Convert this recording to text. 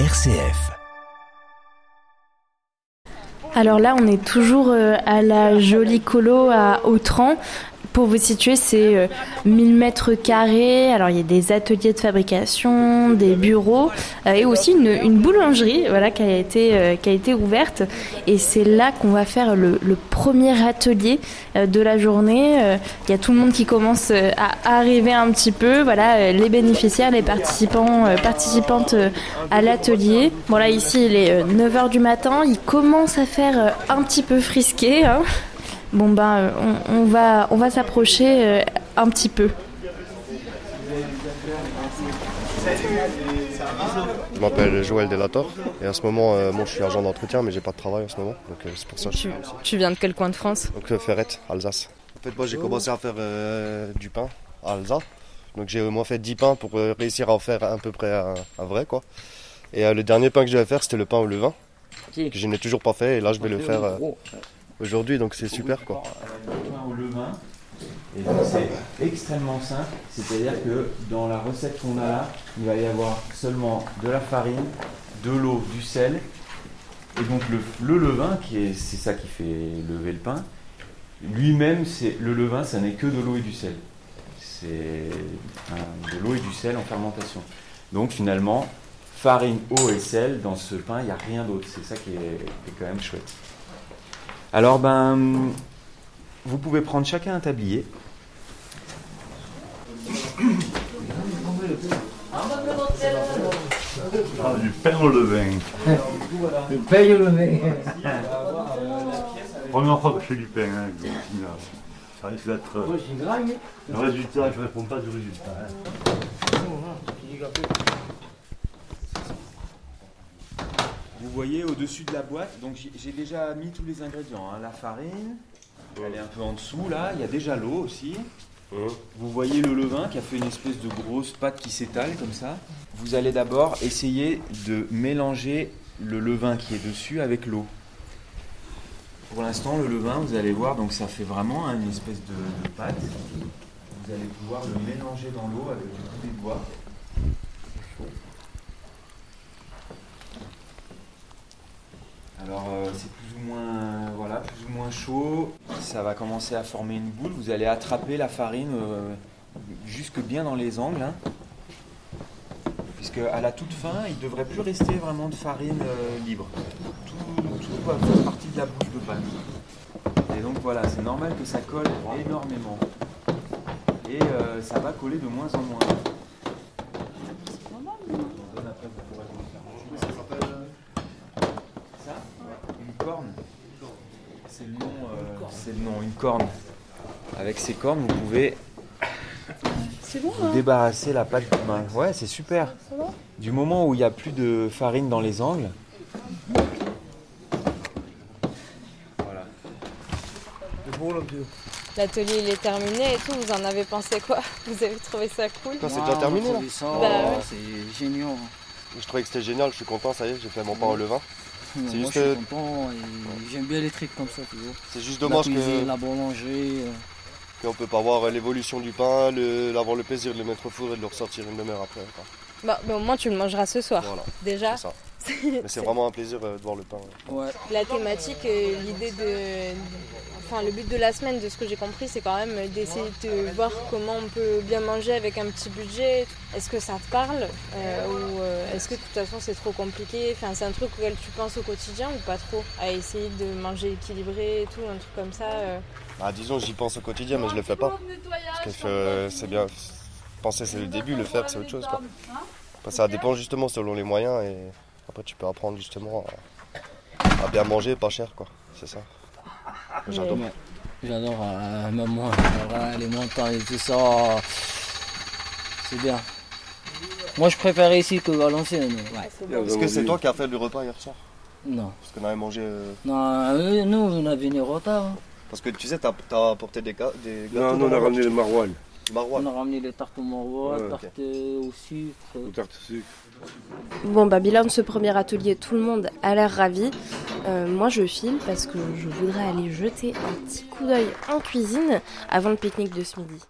RCF. Alors là, on est toujours euh, à la jolie colo à Autran. Pour vous situer, c'est 1000 euh, mètres carrés. Alors il y a des ateliers de fabrication, des bureaux euh, et aussi une, boulangerie, voilà, qui a été qui a été ouverte. Et c'est là qu'on va faire le, premier atelier de la journée. Il y a tout le monde qui commence à arriver un petit peu. Voilà, les bénéficiaires, les participants, participantes à l'atelier. Voilà, ici il est 9h du matin. Il commence à faire un petit peu frisqué. Hein. Bon ben, on, va, on va s'approcher euh, un petit peu. Je m'appelle Joël Delator et en ce moment, euh, moi je suis agent d'entretien mais j'ai pas de travail en ce moment, donc euh, c'est pour ça que je tu, tu viens de quel coin de France? Donc Ferrette, Alsace. En fait, moi j'ai commencé à faire du pain à Alsace, donc j'ai au moins fait 10 pains pour réussir à en faire à peu près un, vrai quoi. Et le dernier pain que je vais faire c'était le pain au levain, que je n'ai toujours pas fait et là je vais le faire aujourd'hui, donc c'est super quoi. Et c'est extrêmement simple, c'est-à-dire que dans la recette qu'on a là, il va y avoir seulement de la farine, de l'eau, du sel, et donc le, levain, qui est, c'est ça qui fait lever le pain, lui-même, c'est le levain, ça n'est que de l'eau et du sel. C'est de l'eau et du sel en fermentation. Donc finalement, farine, eau et sel, dans ce pain, il n'y a rien d'autre. C'est ça qui est quand même chouette. Alors, ben, vous pouvez prendre chacun un tablier. Ah, du pain au levain. Du pain au levain. Première fois que je fais du pain, hein, ça risque d'être. Le résultat, je ne réponds pas du résultat. Hein. Vous voyez au-dessus de la boîte, donc j'ai déjà mis tous les ingrédients. Hein. La farine, elle est un peu en dessous là, il y a déjà l'eau aussi. Vous voyez le levain qui a fait une espèce de grosse pâte qui s'étale comme ça. Vous allez d'abord essayer de mélanger le levain qui est dessus avec l'eau. Pour l'instant, le levain, vous allez voir, donc ça fait vraiment une espèce de, pâte. Vous allez pouvoir le mélanger dans l'eau avec du bout des bois. Alors euh, c'est plus ou moins voilà, plus ou moins chaud. Ça va commencer à former une boule. Vous allez attraper la farine euh, jusque bien dans les angles. Hein. puisque à la toute fin, il ne devrait plus rester vraiment de farine euh, libre. Tout, tout va faire partie de la bouche de pain. Et donc voilà, c'est normal que ça colle énormément. Et ça va coller de moins en moins. C'est le nom, euh, c'est le nom, une corne. Avec ces cornes, vous pouvez vous hein. débarrasser la pâte de main. Ouais, c'est super. Du moment où il n'y a plus de farine dans les angles. Voilà. L'atelier il est terminé et tout, vous en avez pensé quoi Vous avez trouvé ça cool C'est déjà terminé là bah C'est génial. Je trouvais que c'était génial, je suis content, ça y est, j'ai fait mon pain au levain. C'est juste. Je suis content j'aime bien les trucs comme ça toujours. C'est juste dommage que. La boulangerie. Euh. Qu'on peut pas voir l'évolution du pain, le, avoir le plaisir de le mettre au four et de le ressortir une demi-heure après. Bah, au moins tu le mangeras ce soir. Voilà. Déjà. Mais c'est vraiment un plaisir euh, de voir le pain. Ouais. La thématique, euh, l'idée de, Enfin, le but de la semaine, de ce que j'ai compris, c'est quand même d'essayer de voir comment on peut bien manger avec un petit budget. Est-ce que ça te parle euh, ou est-ce que de toute façon c'est trop compliqué? Enfin, c'est un truc auquel tu penses au quotidien ou pas trop? À essayer de manger équilibré et tout, un truc comme ça bah, Disons, j'y pense au quotidien, mais je le fais pas. Parce que c'est bien. Penser, c'est le début, le faire, c'est autre chose. Quoi. ça dépend justement selon les moyens et après, tu peux apprendre justement à, bien manger, pas cher, quoi. C'est ça. J'adore. J'adore, euh, même moi, les montagnes et tout ça, c'est bien. Moi, je préfère ici que Valenciennes. Est-ce que c'est toi qui as fait le repas hier soir? Non. Parce qu'on avait mangé. Euh, non, euh, nous, on a venu retard. Hein. Parce que tu sais, t'as as apporté des, gâteaux. Non, nous, on a ramené le maroilles. On a ramené les tartes au maroilles, tartes au sucre. tartes au sucre. Bon, bah, bilan de ce premier atelier, tout le monde a l'air ravi. Euh, moi, je file parce que je voudrais aller jeter un petit coup d'œil en cuisine avant le pique-nique de ce midi.